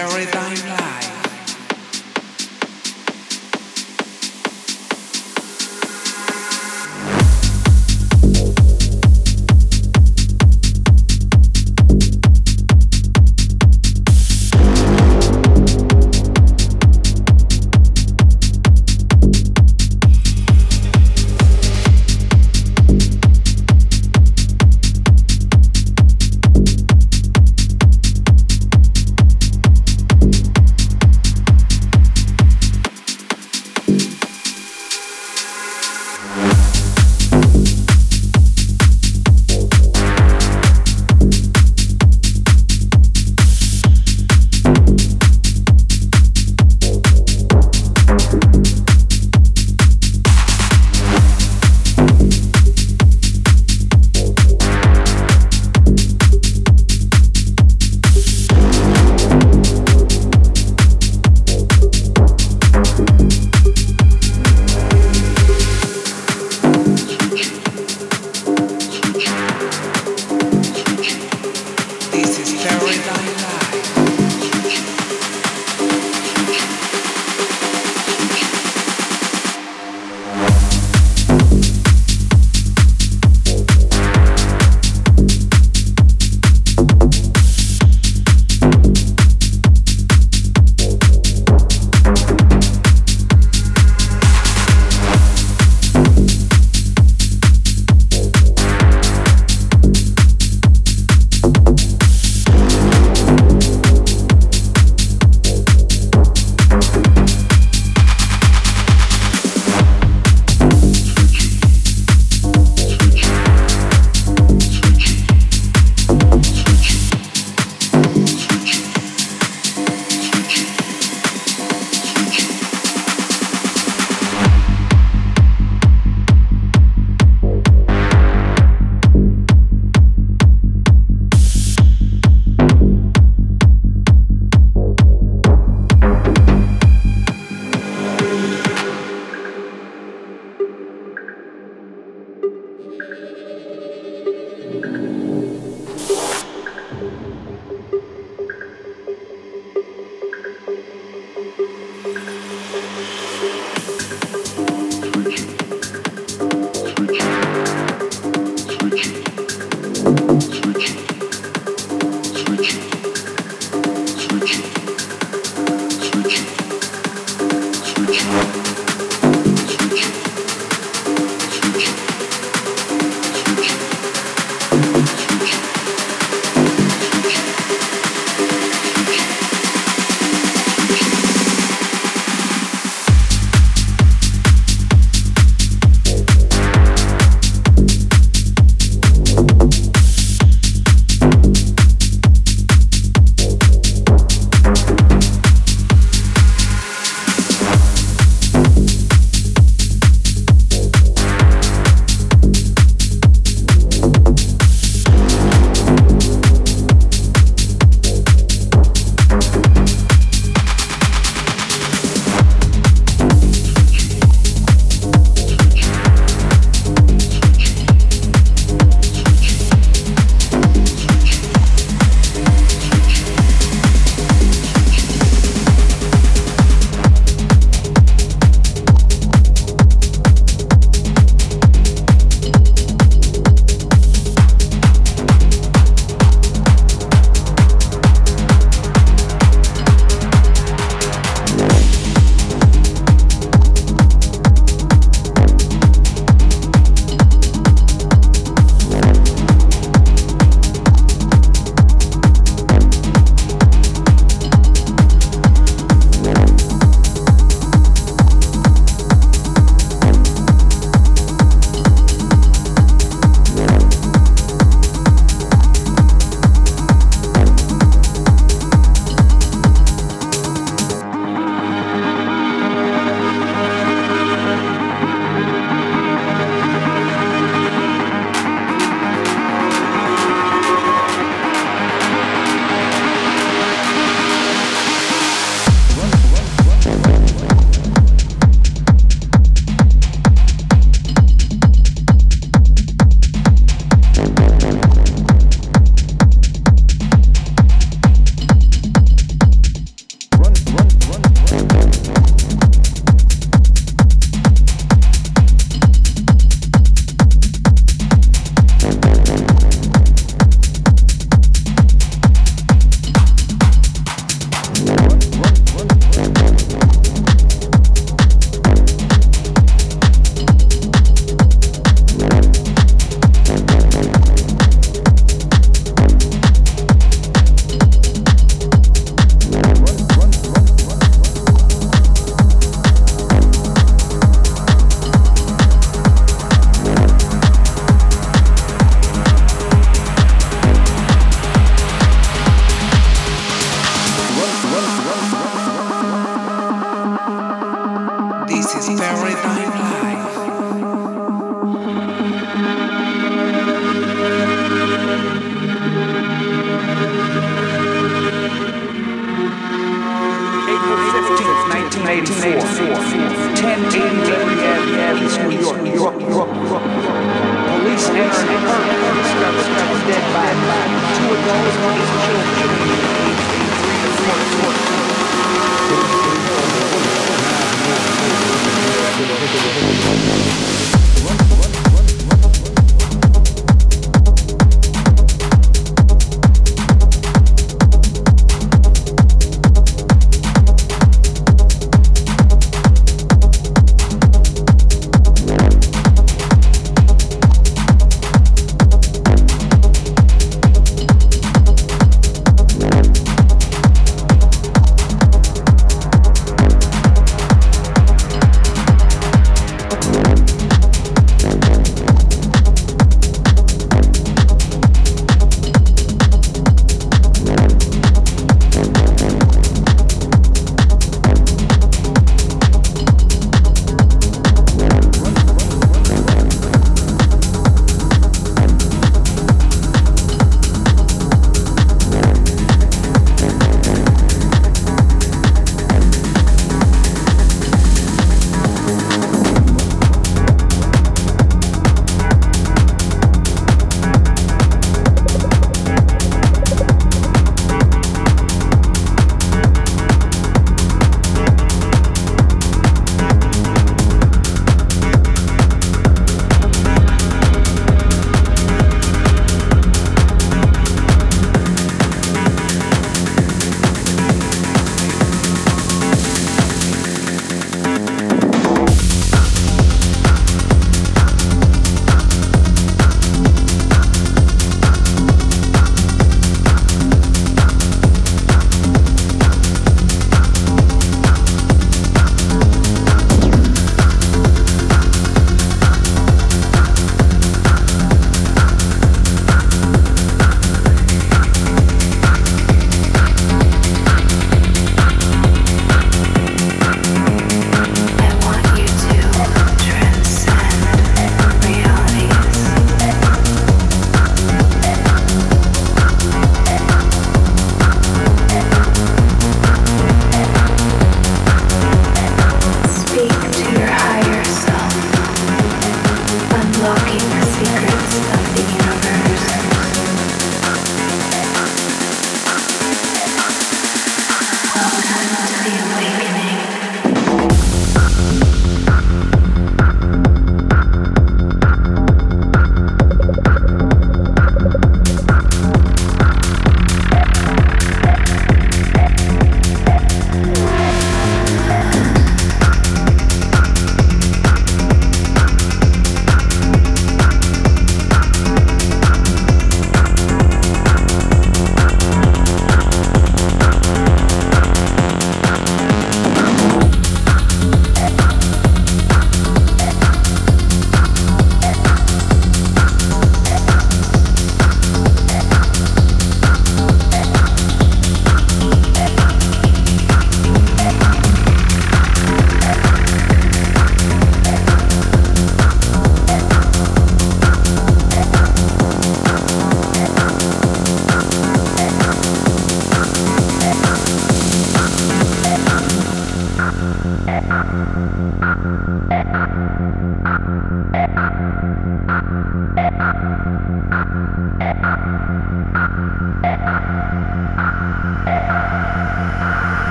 everything.